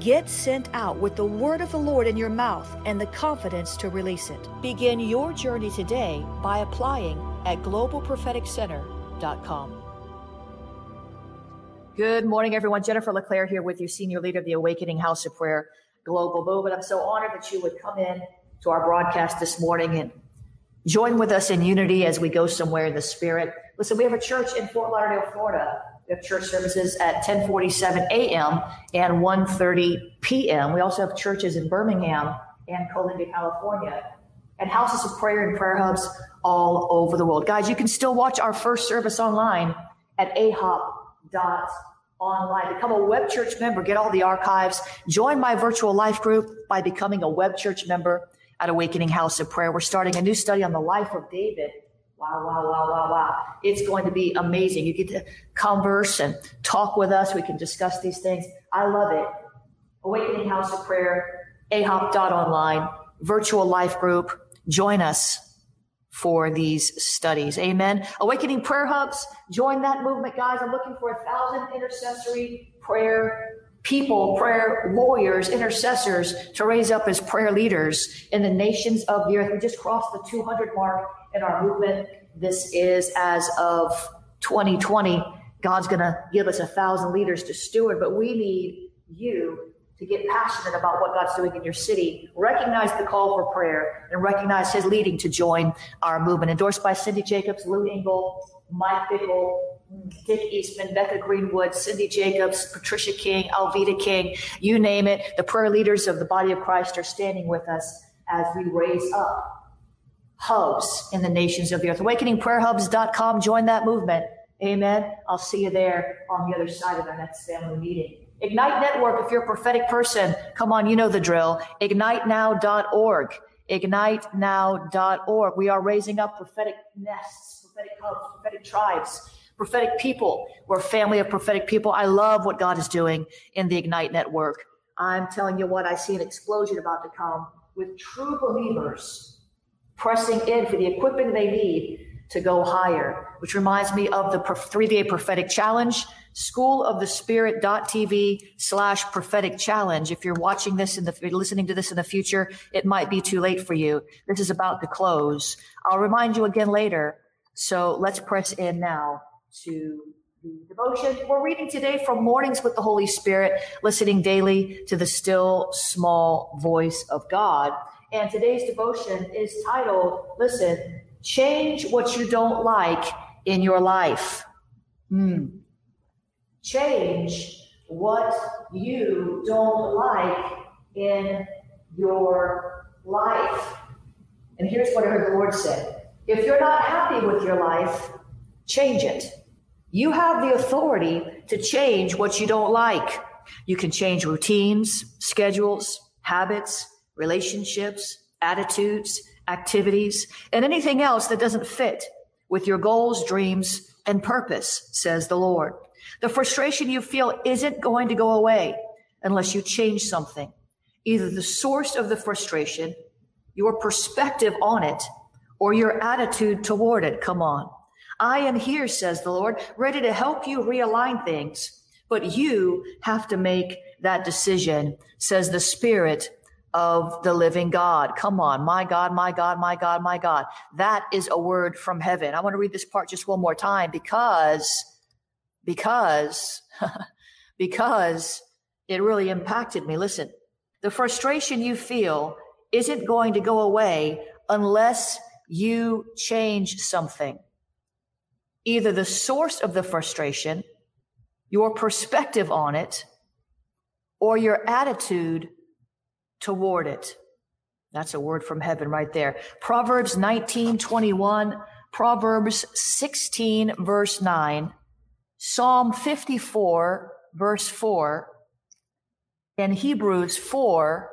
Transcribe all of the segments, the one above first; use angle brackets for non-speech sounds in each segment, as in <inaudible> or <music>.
Get sent out with the word of the Lord in your mouth and the confidence to release it. Begin your journey today by applying at globalpropheticcenter.com. Good morning, everyone. Jennifer LeClaire here with you, Senior Leader of the Awakening House of Prayer Global Movement. I'm so honored that you would come in to our broadcast this morning and join with us in unity as we go somewhere in the Spirit. Listen, we have a church in Fort Lauderdale, Florida have church services at 1047 a.m. and 1.30 p.m. We also have churches in Birmingham and Columbia, California, and houses of prayer and prayer hubs all over the world. Guys, you can still watch our first service online at ahop.online. Become a web church member, get all the archives, join my virtual life group by becoming a web church member at Awakening House of Prayer. We're starting a new study on the life of David Wow, wow, wow, wow, wow. It's going to be amazing. You get to converse and talk with us. We can discuss these things. I love it. Awakening House of Prayer, ahop.online, virtual life group. Join us for these studies. Amen. Awakening Prayer Hubs, join that movement, guys. I'm looking for a thousand intercessory prayer people, prayer warriors, intercessors to raise up as prayer leaders in the nations of the earth. We just crossed the 200 mark in our movement. This is as of 2020. God's going to give us a thousand leaders to steward, but we need you to get passionate about what God's doing in your city, recognize the call for prayer, and recognize His leading to join our movement. Endorsed by Cindy Jacobs, Lou Engle, Mike Bickle, Dick Eastman, Becca Greenwood, Cindy Jacobs, Patricia King, Alveda King, you name it. The prayer leaders of the body of Christ are standing with us as we raise up hubs in the nations of the earth. AwakeningPrayerHubs.com. Join that movement. Amen. I'll see you there on the other side of our next family meeting. Ignite Network, if you're a prophetic person, come on, you know the drill. IgniteNow.org. IgniteNow.org. We are raising up prophetic nests, prophetic hubs, prophetic tribes, prophetic people. We're a family of prophetic people. I love what God is doing in the Ignite Network. I'm telling you what, I see an explosion about to come with true believers pressing in for the equipping they need to go higher, which reminds me of the three day prophetic challenge, school of the spirit.tv slash prophetic challenge. If you're watching this in the, listening to this in the future, it might be too late for you. This is about to close. I'll remind you again later. So let's press in now to the devotion. We're reading today from Mornings with the Holy Spirit, listening daily to the still small voice of God. And today's devotion is titled, listen, change what you don't like in your life. Hmm. Change what you don't like in your life. And here's what I heard the Lord say if you're not happy with your life, change it. You have the authority to change what you don't like. You can change routines, schedules, habits, relationships, attitudes, activities, and anything else that doesn't fit with your goals, dreams, and purpose, says the Lord. The frustration you feel isn't going to go away unless you change something. either the source of the frustration, your perspective on it, or your attitude toward it. Come on. I am here, says the Lord, ready to help you realign things, but you have to make that decision, says the Spirit of the living God. Come on, my God, my God, my God, my God. That is a word from heaven. I want to read this part just one more time because, because, <laughs> because it really impacted me. Listen, the frustration you feel isn't going to go away unless you change something. Either the source of the frustration, your perspective on it, or your attitude toward it. That's a word from heaven right there. Proverbs 19, 21, Proverbs 16, verse 9, Psalm 54, verse 4, and Hebrews 4,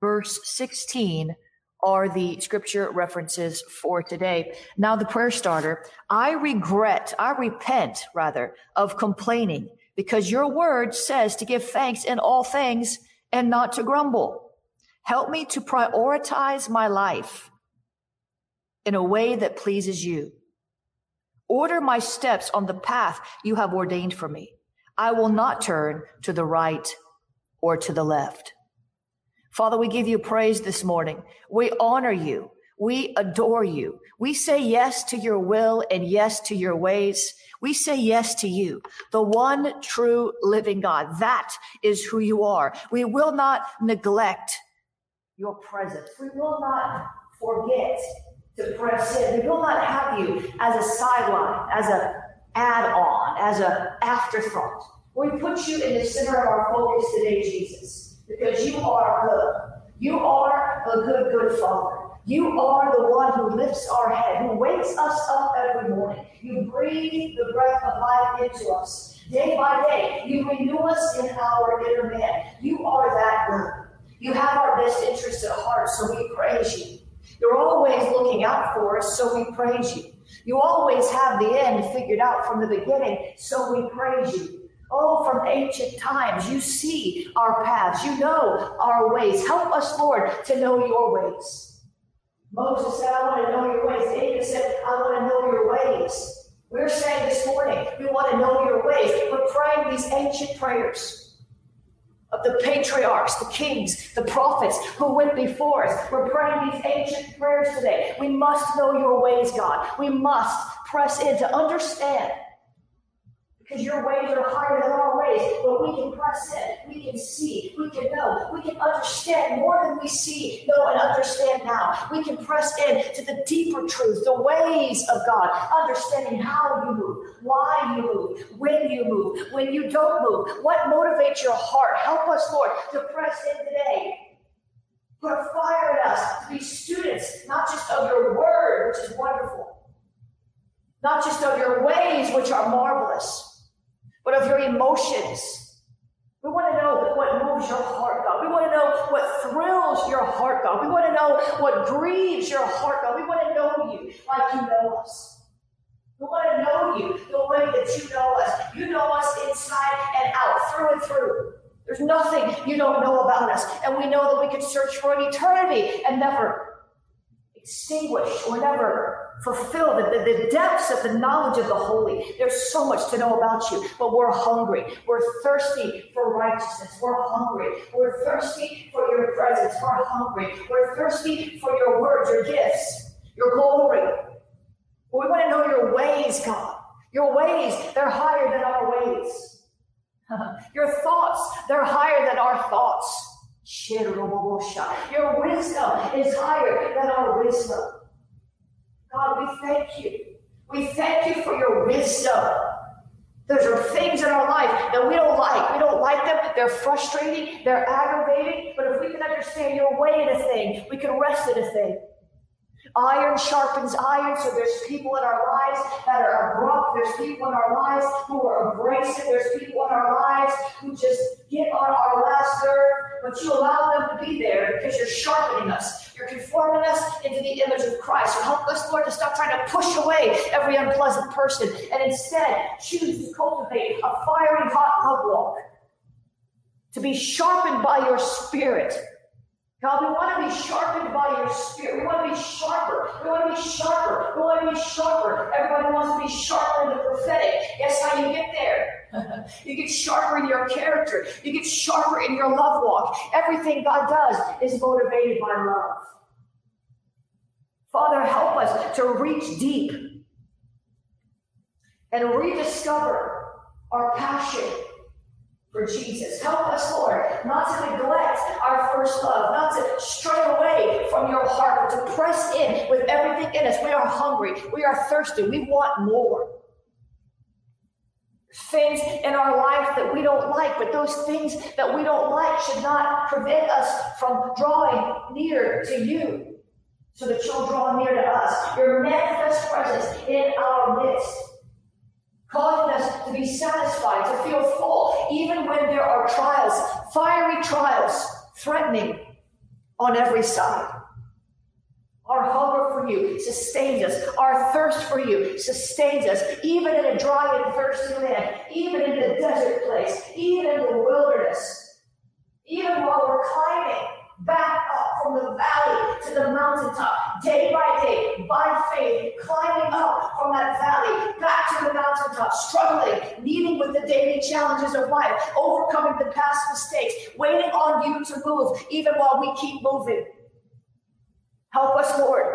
verse 16 are the scripture references for today. Now, the prayer starter. I regret, I repent rather of complaining because your word says to give thanks in all things and not to grumble. Help me to prioritize my life in a way that pleases you. Order my steps on the path you have ordained for me. I will not turn to the right or to the left. Father, we give you praise this morning. We honor you. We adore you. We say yes to your will and yes to your ways. We say yes to you, the one true living God. That is who you are. We will not neglect your presence. We will not forget to press in. We will not have you as a sideline, as a add-on, as an afterthought. We put you in the center of our focus today, Jesus, because you are good. You are a good, good Father. You are the one who lifts our head, who wakes us up every morning. You breathe the breath of life into us. Day by day, you renew us in our inner man. You are that good. You have our best interests at heart, so we praise you. You're always looking out for us, so we praise you. You always have the end figured out from the beginning, so we praise you. Oh, from ancient times, you see our paths. You know our ways. Help us, Lord, to know your ways. Moses said, I want to know your ways. David said, I want to know your ways. We're saying this morning, we want to know your ways. We're praying these ancient prayers of the patriarchs, the kings, the prophets who went before us. We're praying these ancient prayers today. We must know your ways, God. We must press in to understand because your ways are higher than our ways, but we can press in, we can see, we can know, we can understand more than we see, know, and understand now. We can press in to the deeper truth, the ways of God, understanding how you move, why you move, when you move, when you don't move, what motivates your heart. Help us, Lord, to press in today. Put a fire in us to be students, not just of your word, which is wonderful, not just of your ways, which are marvelous but of your emotions. We want to know what moves your heart, God. We want to know what thrills your heart, God. We want to know what grieves your heart, God. We want to know you like you know us. We want to know you the way that you know us. You know us inside and out, through and through. There's nothing you don't know about us. And we know that we can search for an eternity and never extinguish or never fulfill the, the, the, depths of the knowledge of the holy. There's so much to know about you, but we're hungry. We're thirsty for righteousness. We're hungry. We're thirsty for your presence. We're hungry. We're thirsty for your words, your gifts, your glory. We want to know your ways, God. Your ways, they're higher than our ways. <laughs> your thoughts, they're higher than our thoughts. Your wisdom is higher than our wisdom. God, we thank you. We thank you for your wisdom. Those are things in our life that we don't like. We don't like them. They're frustrating. They're aggravating. But if we can understand your way in a thing, we can rest in a thing. Iron sharpens iron, so there's people in our lives that are abrupt. There's people in our lives who are abrasive. There's people in our lives who just get on our last nerve, but you allow them to be there because you're sharpening us. You're conforming us into the image of Christ. So help us, Lord, to stop trying to push away every unpleasant person and instead choose to cultivate a fiery hot love walk to be sharpened by your spirit. God, we want to be sharpened by your spirit. We want to be sharper. We want to be sharper. We want to be sharper. Everybody wants to be sharper in the prophetic. Guess how you get there? <laughs> you get sharper in your character. You get sharper in your love walk. Everything God does is motivated by love. Father, help us to reach deep and rediscover our passion for Jesus. Help us, Lord, not to neglect our first love, not to stray away from your heart, but to press in with everything in us. We are hungry. We are thirsty. We want more. Things in our life that we don't like, but those things that we don't like should not prevent us from drawing near to you so that you'll draw near to us. Your manifest presence in our midst causing us to be satisfied, to feel full, even when there are trials, fiery trials threatening on every side. Our hunger for you sustains us. Our thirst for you sustains us, even in a dry and thirsty land, even in the desert place, even in the wilderness, even while we're climbing back from the valley to the mountaintop, day by day, by faith, climbing up from that valley back to the mountaintop, struggling, meeting with the daily challenges of life, overcoming the past mistakes, waiting on you to move, even while we keep moving. Help us, Lord,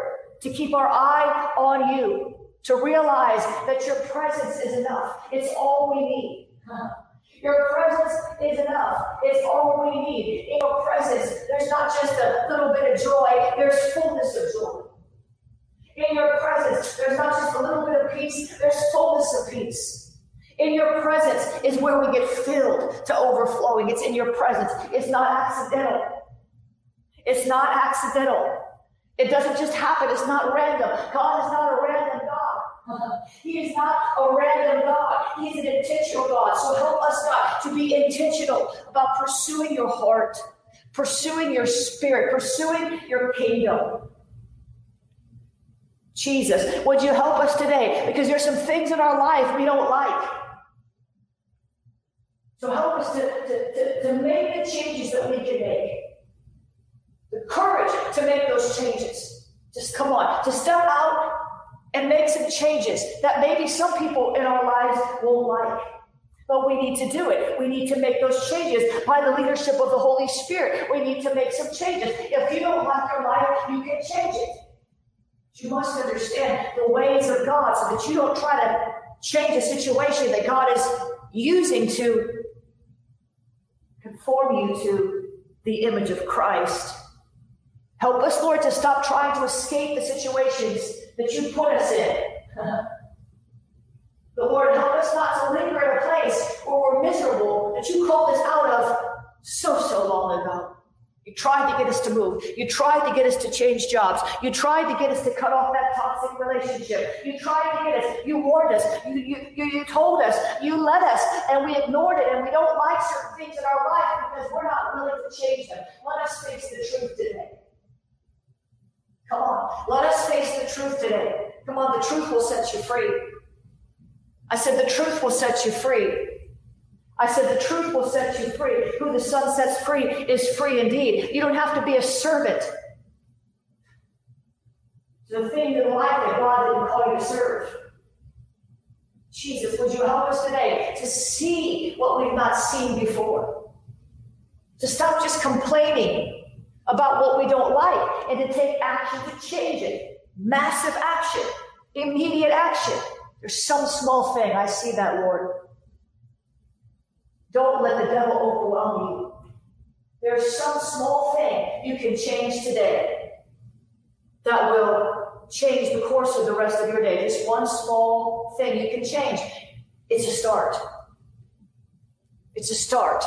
to keep our eye on you, to realize that your presence is enough. It's all we need. <laughs> Your presence is enough. It's all we need. In your presence, there's not just a little bit of joy, there's fullness of joy. In your presence, there's not just a little bit of peace, there's fullness of peace. In your presence is where we get filled to overflowing. It's in your presence. It's not accidental. It's not accidental. It doesn't just happen. It's not random. God is not a random he is not a random God. He is an intentional God. So help us, God, to be intentional about pursuing your heart, pursuing your spirit, pursuing your kingdom. Jesus, would you help us today? Because there's some things in our life we don't like. So help us to, to, to, to make the changes that we can make. The courage to make those changes. Just come on, to step out and make some changes that maybe some people in our lives won't like. But we need to do it. We need to make those changes by the leadership of the Holy Spirit. We need to make some changes. If you don't like your life, you can change it. You must understand the ways of God so that you don't try to change a situation that God is using to conform you to the image of Christ. Help us, Lord, to stop trying to escape the situations that you put us in. <laughs> the Lord, help us not to linger in a place where we're miserable that you called us out of so, so long ago. You tried to get us to move. You tried to get us to change jobs. You tried to get us to cut off that toxic relationship. You tried to get us. You warned us. You, you, you, you told us. You led us. And we ignored it. And we don't like certain things in our life because we're not willing to change them. Let us face the truth today. Come on, let us face the truth today. Come on, the truth will set you free. I said, the truth will set you free. I said, the truth will set you free. Who the Son sets free is free indeed. You don't have to be a servant. The thing in life that God didn't call you to serve. Jesus, would you help us today to see what we've not seen before? To stop just complaining about what we don't like and to take action to change it. Massive action, immediate action. There's some small thing. I see that, Lord. Don't let the devil overwhelm you. There's some small thing you can change today that will change the course of the rest of your day. Just one small thing you can change. It's a start. It's a start.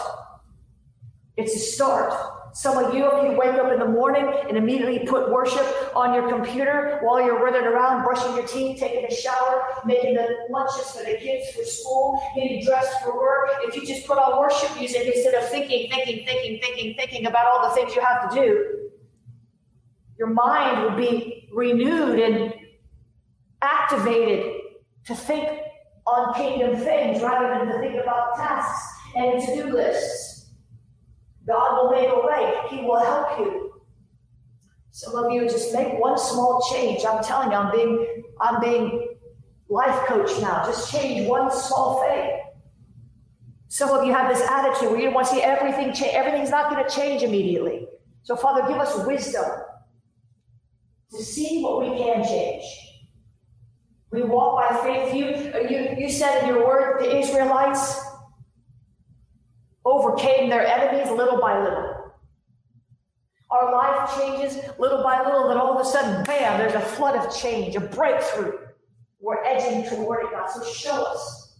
It's a start. Some of you, if you wake up in the morning and immediately put worship on your computer while you're running around, brushing your teeth, taking a shower, making the lunches for the kids for school, getting dressed for work, if you just put on worship music instead of thinking, thinking, thinking, thinking, thinking about all the things you have to do, your mind would be renewed and activated to think on kingdom things rather than to think about tasks and to do lists. Will make a way. He will help you. Some of you just make one small change. I'm telling you, I'm being, I'm being life coach now. Just change one small thing. Some of you have this attitude where you want to see everything change. Everything's not going to change immediately. So, Father, give us wisdom to see what we can change. We walk by faith. You, you, you said in your word, the Israelites overcame their enemies little by little. Our life changes little by little, then all of a sudden, bam, there's a flood of change, a breakthrough. We're edging toward it, God. So show us.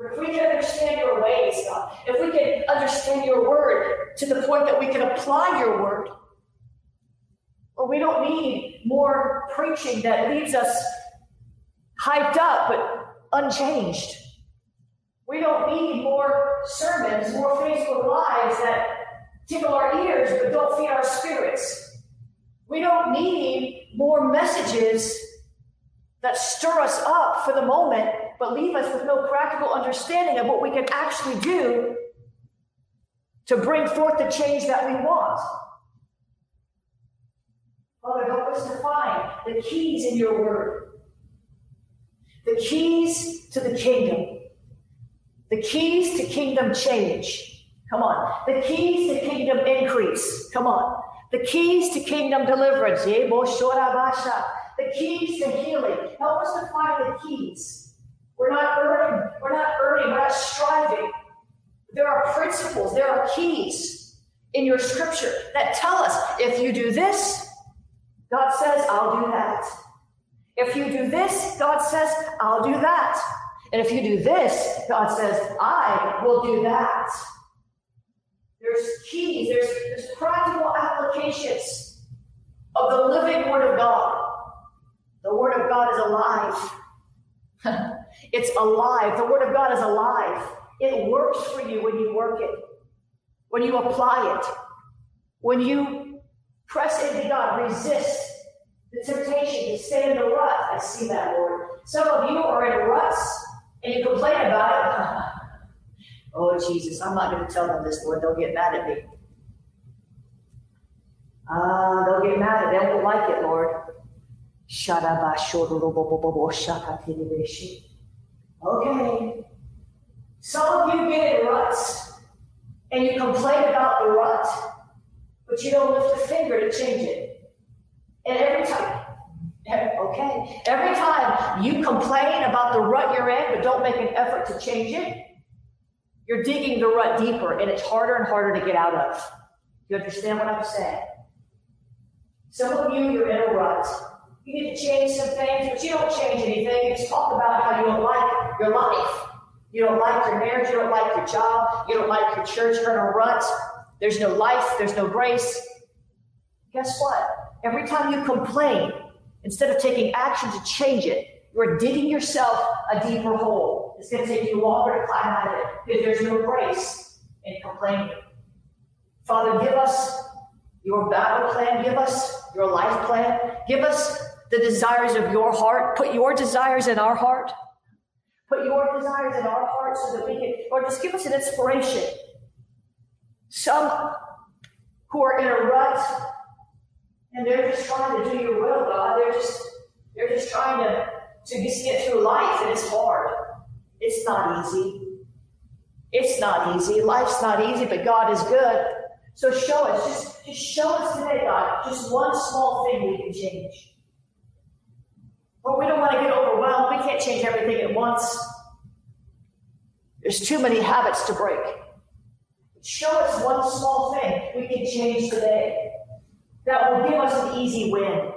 If we can understand your ways, God, if we can understand your word to the point that we can apply your word, or we don't need more preaching that leaves us hyped up but unchanged. We don't need more sermons, more Facebook Lives that tickle our ears but don't feed our spirits. We don't need more messages that stir us up for the moment but leave us with no practical understanding of what we can actually do to bring forth the change that we want. Father, help us to find the keys in your word, the keys to the kingdom, the keys to kingdom change. Come on. The keys to kingdom increase. Come on. The keys to kingdom deliverance. The keys to healing. Help us to find the keys. We're not earning, we're not earning, we're not striving. There are principles, there are keys in your scripture that tell us if you do this, God says, I'll do that. If you do this, God says, I'll do that. And if you do this, God says, I will do that. There's keys, there's, there's practical applications of the living Word of God. The Word of God is alive. <laughs> it's alive. The Word of God is alive. It works for you when you work it, when you apply it, when you press into God, resist the temptation to stay in the rut. I see that, Lord. Some of you are in ruts and you complain about it. <laughs> oh, Jesus, I'm not going to tell them this, Lord. They'll get mad at me. Ah, uh, they'll get mad at. They won't like it, Lord. Okay. Some of you get in ruts and you complain about the rut, but you don't lift a finger to change it. And every time, okay, every time you complain about the rut you're in, but don't make an effort to change it, you're digging the rut deeper and it's harder and harder to get out of. You understand what I'm saying? Some of you, you're in a rut. You need to change some things, but you don't change anything. You just talk about how you don't like your life. You don't like your marriage. You don't like your job. You don't like your church. You're in a rut. There's no life. There's no grace. Guess what? Every time you complain, instead of taking action to change it, you're digging yourself a deeper hole. It's going to take you longer to climb out of it because there's no grace in complaining. Father, give us your battle plan. Give us your life plan. Give us the desires of your heart. Put your desires in our heart. Put your desires in our heart so that we can, or just give us an inspiration. Some who are in a rut trying to do your will, God. They're just they're just trying to, to just get through life, and it's hard. It's not easy. It's not easy. Life's not easy, but God is good. So show us, just, just show us today, God, just one small thing we can change. But we don't want to get overwhelmed. We can't change everything at once. There's too many habits to break. Show us one small thing we can change today that will give us an easy win.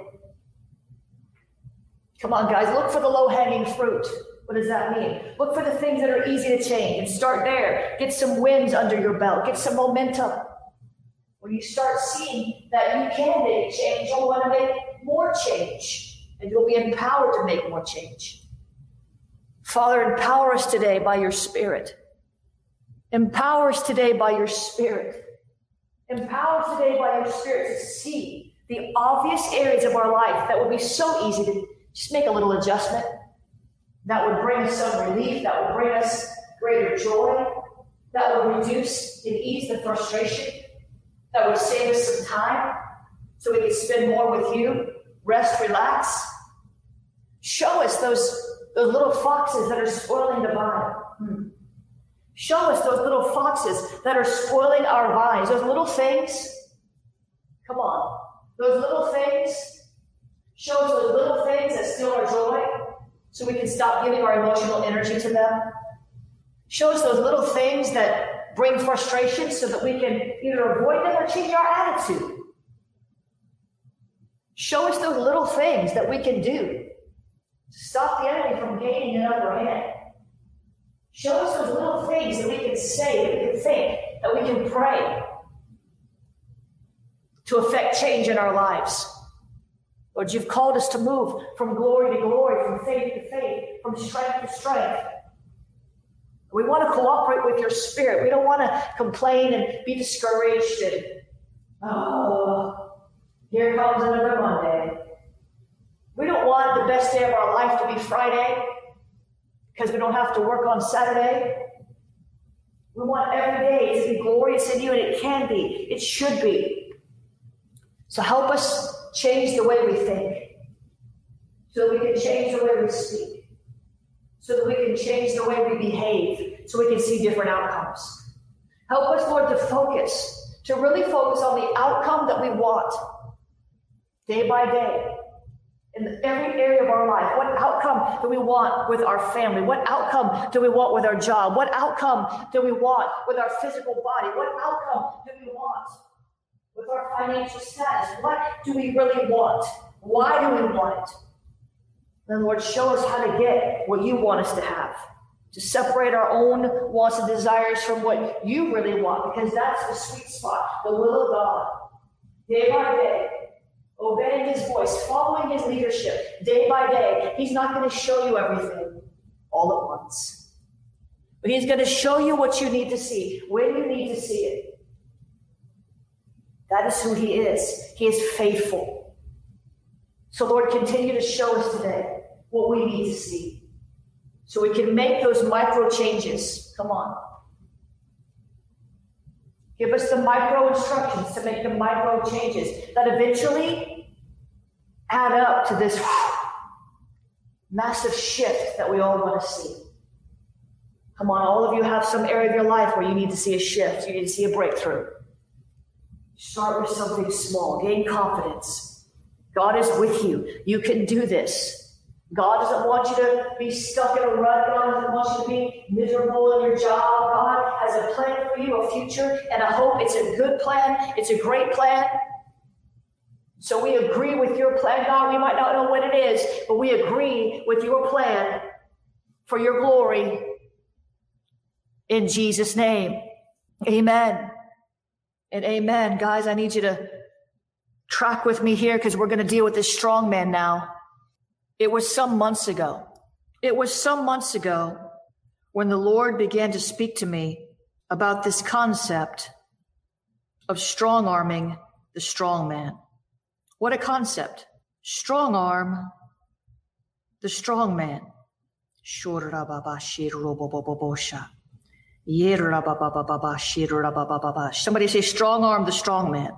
Come on, guys, look for the low hanging fruit. What does that mean? Look for the things that are easy to change and start there. Get some wins under your belt, get some momentum. When you start seeing that you can make change, you'll want to make more change and you'll be empowered to make more change. Father, empower us today by your Spirit. Empower us today by your Spirit. Empower us today by your Spirit to see the obvious areas of our life that would be so easy to just make a little adjustment. That would bring us some relief. That would bring us greater joy. That would reduce and ease the frustration. that would save us some time so we could spend more with you, rest, relax. Show us those, those little foxes that are spoiling the vine. Hmm. Show us those little foxes that are spoiling our vines, those little things. Come on. Those little things. Show us those little things that steal our joy so we can stop giving our emotional energy to them. Show us those little things that bring frustration so that we can either avoid them or change our attitude. Show us those little things that we can do to stop the enemy from gaining an upper hand. Show us those little things that we can say, that we can think, that we can pray to affect change in our lives. Lord, you've called us to move from glory to glory, from faith to faith, from strength to strength. We want to cooperate with your spirit. We don't want to complain and be discouraged and, oh, here comes another Monday. We don't want the best day of our life to be Friday because we don't have to work on Saturday. We want every day to be glorious in you, and it can be. It should be. So help us change the way we think so that we can change the way we speak, so that we can change the way we behave, so we can see different outcomes. Help us, Lord, to focus, to really focus on the outcome that we want day by day in every area of our life. What outcome do we want with our family? What outcome do we want with our job? What outcome do we want with our physical body? What outcome do we want with our financial status? What do we really want? Why do we want it? Then, Lord, show us how to get what you want us to have. To separate our own wants and desires from what you really want, because that's the sweet spot, the will of God. Day by day, obeying his voice, following his leadership day by day. He's not going to show you everything all at once. But he's going to show you what you need to see, when you need to see it. That is who he is. He is faithful. So, Lord, continue to show us today what we need to see so we can make those micro changes. Come on. Give us the micro instructions to make the micro changes that eventually add up to this massive shift that we all want to see. Come on, all of you have some area of your life where you need to see a shift, you need to see a breakthrough. Start with something small, gain confidence. God is with you. You can do this. God doesn't want you to be stuck in a rut. God doesn't want you to be miserable in your job. God has a plan for you, a future and a hope. It's a good plan. It's a great plan. So we agree with your plan, God. We might not know what it is, but we agree with your plan for your glory in Jesus' name. Amen. And amen. Guys, I need you to track with me here because we're going to deal with this strong man now. It was some months ago. It was some months ago when the Lord began to speak to me about this concept of strong arming the strong man. What a concept. Strong arm the strong man. Somebody say strong arm the strong man.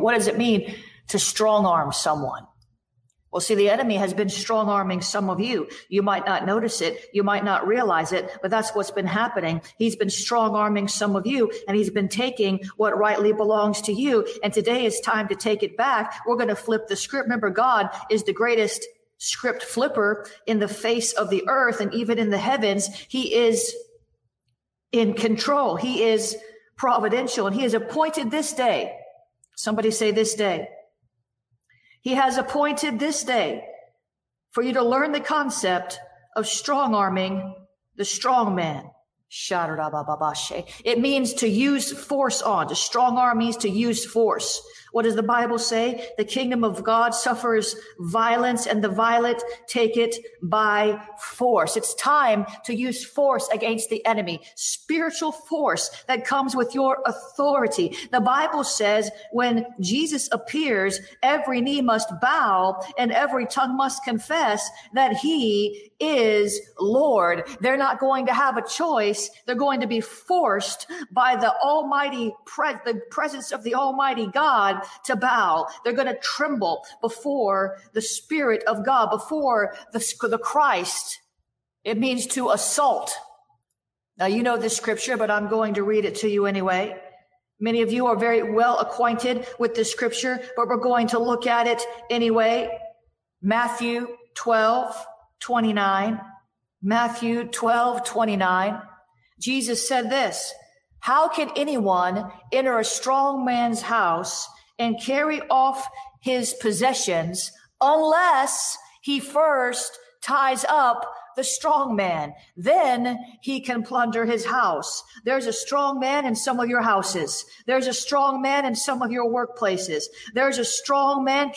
What does it mean to strong arm someone? Well, see, the enemy has been strong arming some of you. You might not notice it. You might not realize it, but that's what's been happening. He's been strong arming some of you and he's been taking what rightly belongs to you. And today is time to take it back. We're going to flip the script. Remember, God is the greatest script flipper in the face of the earth and even in the heavens. He is in control. He is providential and he has appointed this day. Somebody say this day. He has appointed this day for you to learn the concept of strong arming the strong man. It means to use force on. To strong arm means to use force. What does the Bible say? The kingdom of God suffers violence and the violent take it by force. It's time to use force against the enemy. Spiritual force that comes with your authority. The Bible says when Jesus appears, every knee must bow and every tongue must confess that he is Lord. They're not going to have a choice. They're going to be forced by the Almighty, pre- the presence of the Almighty God to bow. They're going to tremble before the Spirit of God, before the, the Christ. It means to assault. Now, you know this scripture, but I'm going to read it to you anyway. Many of you are very well acquainted with this scripture, but we're going to look at it anyway. Matthew 12, 29, Matthew 12, 29, Jesus said this, how can anyone enter a strong man's house and carry off his possessions unless he first ties up the strong man. Then he can plunder his house. There's a strong man in some of your houses. There's a strong man in some of your workplaces. There's a strong man.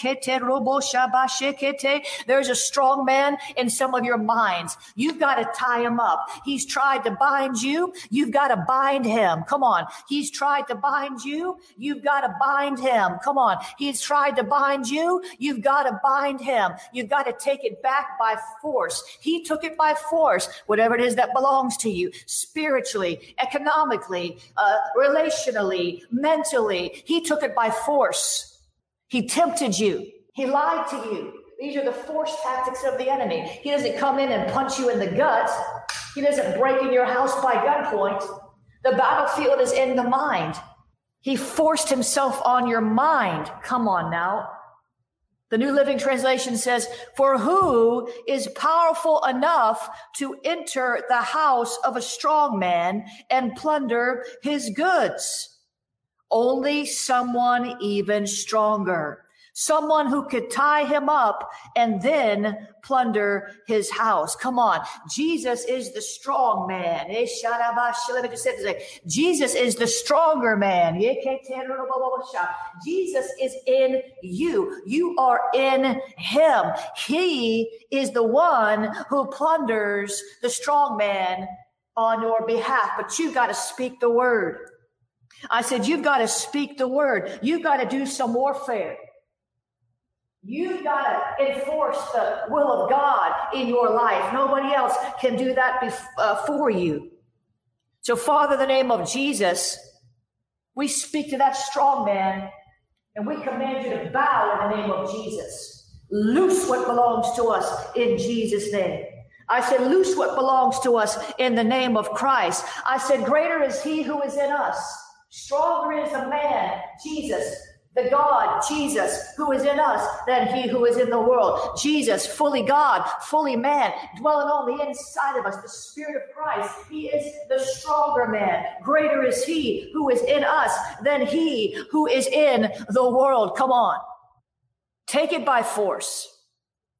There's a strong man in some of your minds. You've got to tie him up. He's tried to bind you. You've got to bind him. Come on. He's tried to bind you. You've got to bind him. Come on. He's tried to bind you. You've got to bind him. You've got to take it back by force. He took it it by force, whatever it is that belongs to you, spiritually, economically, uh, relationally, mentally. He took it by force. He tempted you. He lied to you. These are the force tactics of the enemy. He doesn't come in and punch you in the gut. He doesn't break in your house by gunpoint. The battlefield is in the mind. He forced himself on your mind. Come on now. The New Living Translation says, For who is powerful enough to enter the house of a strong man and plunder his goods? Only someone even stronger someone who could tie him up and then plunder his house. Come on. Jesus is the strong man. Eh, Jesus is the stronger man. Jesus is in you. You are in him. He is the one who plunders the strong man on your behalf, but you've got to speak the word. I said, you've got to speak the word. You've got to do some warfare. You've got to enforce the will of God in your life. Nobody else can do that uh, for you. So, Father, the name of Jesus, we speak to that strong man and we command you to bow in the name of Jesus. Loose what belongs to us in Jesus' name. I said, loose what belongs to us in the name of Christ. I said, greater is he who is in us. Stronger is the man, Jesus, the God, Jesus, who is in us than he who is in the world. Jesus, fully God, fully man, dwelling on the inside of us, the Spirit of Christ. He is the stronger man. Greater is he who is in us than he who is in the world. Come on. Take it by force.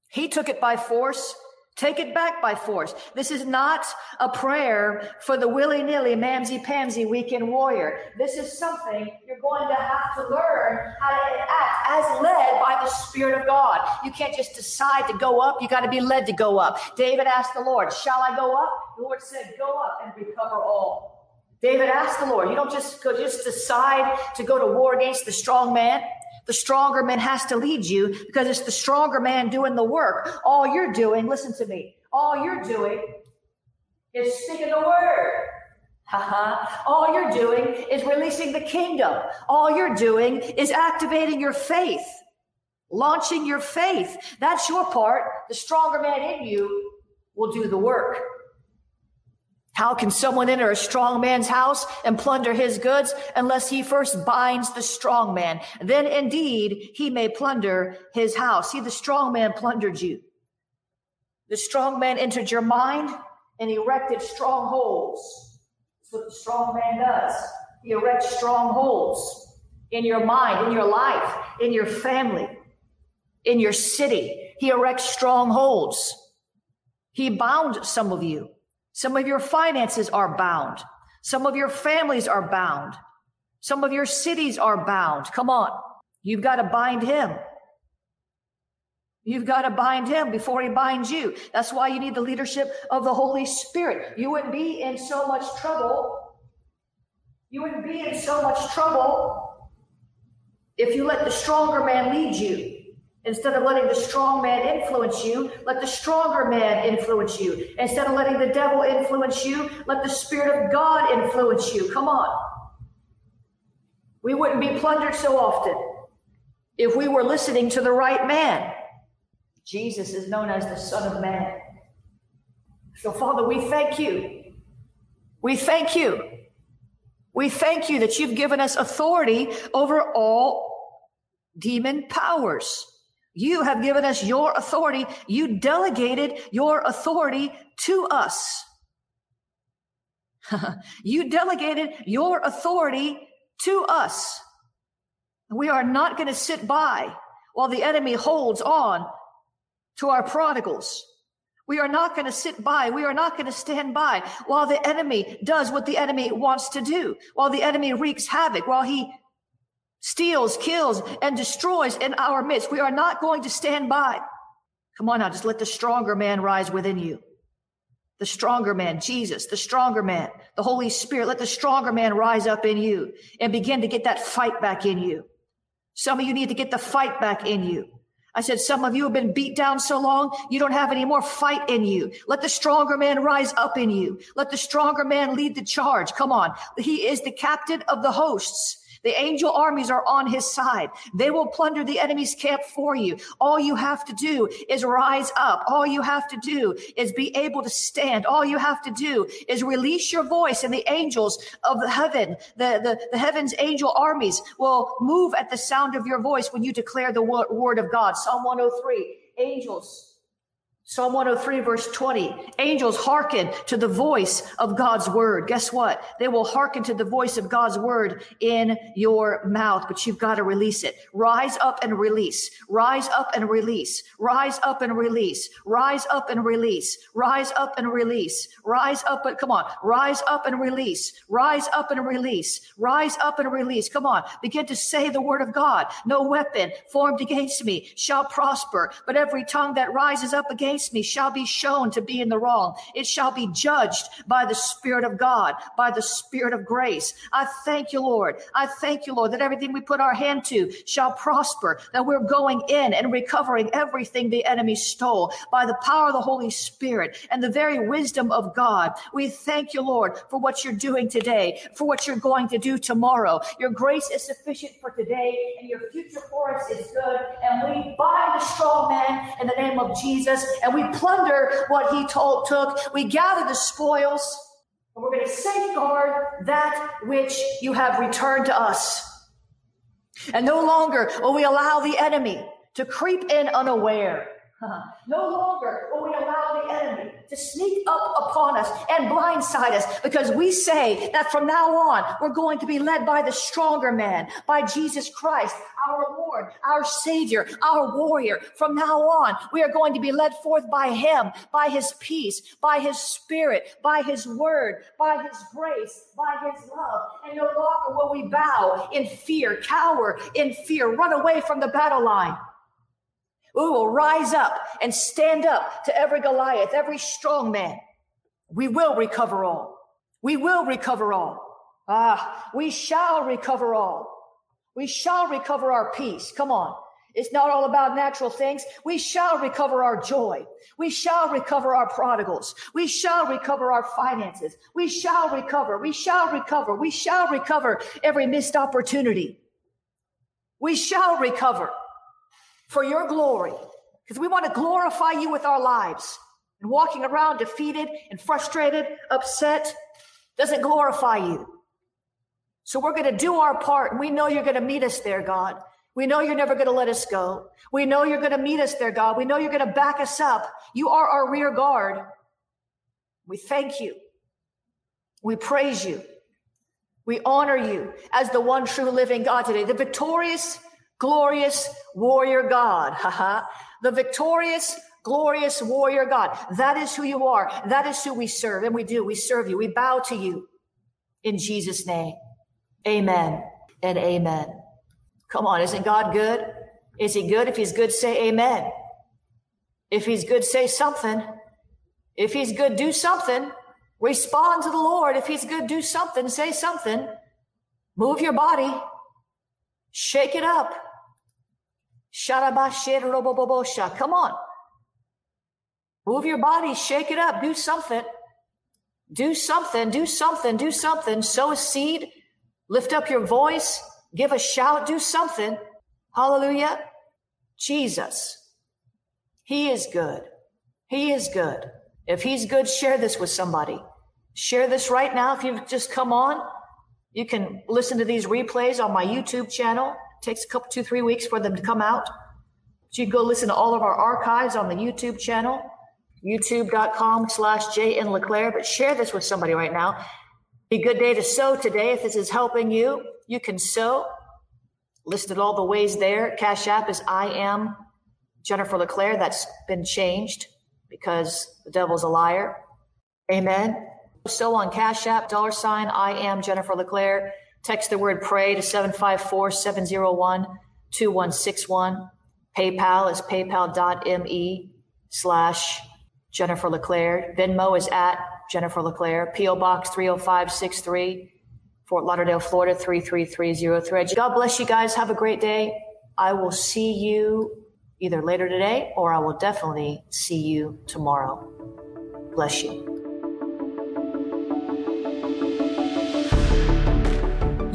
He took it by force. Take it back by force. This is not a prayer for the willy nilly, mamsy pamsy weekend warrior. This is something you're going to have to learn how to act as led by the Spirit of God. You can't just decide to go up. You got to be led to go up. David asked the Lord, Shall I go up? The Lord said, Go up and recover all. David asked the Lord, You don't just just decide to go to war against the strong man. The stronger man has to lead you because it's the stronger man doing the work. All you're doing, listen to me, all you're doing is speaking the word. all you're doing is releasing the kingdom. All you're doing is activating your faith, launching your faith. That's your part. The stronger man in you will do the work. How can someone enter a strong man's house and plunder his goods unless he first binds the strong man? Then indeed he may plunder his house. See, the strong man plundered you. The strong man entered your mind and erected strongholds. That's what the strong man does. He erects strongholds in your mind, in your life, in your family, in your city. He erects strongholds. He bound some of you. Some of your finances are bound. Some of your families are bound. Some of your cities are bound. Come on. You've got to bind him. You've got to bind him before he binds you. That's why you need the leadership of the Holy Spirit. You wouldn't be in so much trouble. You wouldn't be in so much trouble if you let the stronger man lead you. Instead of letting the strong man influence you, let the stronger man influence you. Instead of letting the devil influence you, let the Spirit of God influence you. Come on. We wouldn't be plundered so often if we were listening to the right man. Jesus is known as the Son of Man. So, Father, we thank you. We thank you. We thank you that you've given us authority over all demon powers. You have given us your authority. You delegated your authority to us. <laughs> you delegated your authority to us. We are not going to sit by while the enemy holds on to our prodigals. We are not going to sit by. We are not going to stand by while the enemy does what the enemy wants to do, while the enemy wreaks havoc, while he steals, kills, and destroys in our midst. We are not going to stand by. Come on now, just let the stronger man rise within you. The stronger man, Jesus, the stronger man, the Holy Spirit, let the stronger man rise up in you and begin to get that fight back in you. Some of you need to get the fight back in you. I said, some of you have been beat down so long, you don't have any more fight in you. Let the stronger man rise up in you. Let the stronger man lead the charge. Come on. He is the captain of the hosts. The angel armies are on his side. They will plunder the enemy's camp for you. All you have to do is rise up. All you have to do is be able to stand. All you have to do is release your voice and the angels of heaven, the, the, the heaven's angel armies will move at the sound of your voice when you declare the word of God. Psalm 103, angels Psalm 103 verse 20. Angels hearken to the voice of God's word. Guess what? They will hearken to the voice of God's word in your mouth, but you've got to release it. Rise up and release. Rise up and release. Rise up and release. Rise up and release. Rise up and release. Rise up and come on. Rise up and release. Rise up and release. Rise up and release. Come on. Begin to say the word of God. No weapon formed against me shall prosper, but every tongue that rises up against against me shall be shown to be in the wrong. It shall be judged by the Spirit of God, by the Spirit of grace. I thank you, Lord. I thank you, Lord, that everything we put our hand to shall prosper, that we're going in and recovering everything the enemy stole by the power of the Holy Spirit and the very wisdom of God. We thank you, Lord, for what you're doing today, for what you're going to do tomorrow. Your grace is sufficient for today, and your future for us is good. And we bind the strong man in the name of Jesus, and and we plunder what he told, took. We gather the spoils, and we're going to safeguard that which you have returned to us. And no longer will we allow the enemy to creep in unaware. No longer will we allow the enemy to sneak up upon us and blindside us because we say that from now on we're going to be led by the stronger man, by Jesus Christ, our Lord, our Savior, our warrior. From now on, we are going to be led forth by Him, by His peace, by His Spirit, by His Word, by His grace, by His love. And no longer will we bow in fear, cower in fear, run away from the battle line. We will rise up and stand up to every Goliath, every strong man. We will recover all. We will recover all. Ah, we shall recover all. We shall recover our peace. Come on. It's not all about natural things. We shall recover our joy. We shall recover our prodigals. We shall recover our finances. We shall recover. We shall recover. We shall recover every missed opportunity. We shall recover for your glory because we want to glorify you with our lives. And walking around defeated and frustrated, upset doesn't glorify you. So we're going to do our part. And we know you're going to meet us there, God. We know you're never going to let us go. We know you're going to meet us there, God. We know you're going to back us up. You are our rear guard. We thank you. We praise you. We honor you as the one true living God today, the victorious glorious warrior God. <laughs> the victorious, glorious warrior God. That is who you are. That is who we serve. And we do. We serve you. We bow to you in Jesus' name. Amen and amen. Come on. Isn't God good? Is he good? If he's good, say amen. If he's good, say something. If he's good, do something. Respond to the Lord. If he's good, do something. Say something. Move your body. Shake it up. Come on. Move your body, shake it up, do something. Do something, do something, do something. Sow a seed, lift up your voice, give a shout, do something. Hallelujah. Jesus. He is good. He is good. If he's good, share this with somebody. Share this right now. If you've just come on, you can listen to these replays on my YouTube channel. Takes a couple, two, three weeks for them to come out. So you go listen to all of our archives on the YouTube channel, youtube.com slash JN LeClaire. But share this with somebody right now. Be a good day to sow today. If this is helping you, you can sow. Listed all the ways there. Cash App is I am Jennifer LeClaire. That's been changed because the devil's a liar. Amen. So on Cash App, dollar sign, I am Jennifer LeClaire. Text the word pray to 754 701 2161. PayPal is paypal.me slash Jennifer LeClaire. Venmo is at Jennifer LeClaire. P.O. Box 30563, Fort Lauderdale, Florida 33303. God bless you guys. Have a great day. I will see you either later today or I will definitely see you tomorrow. Bless you.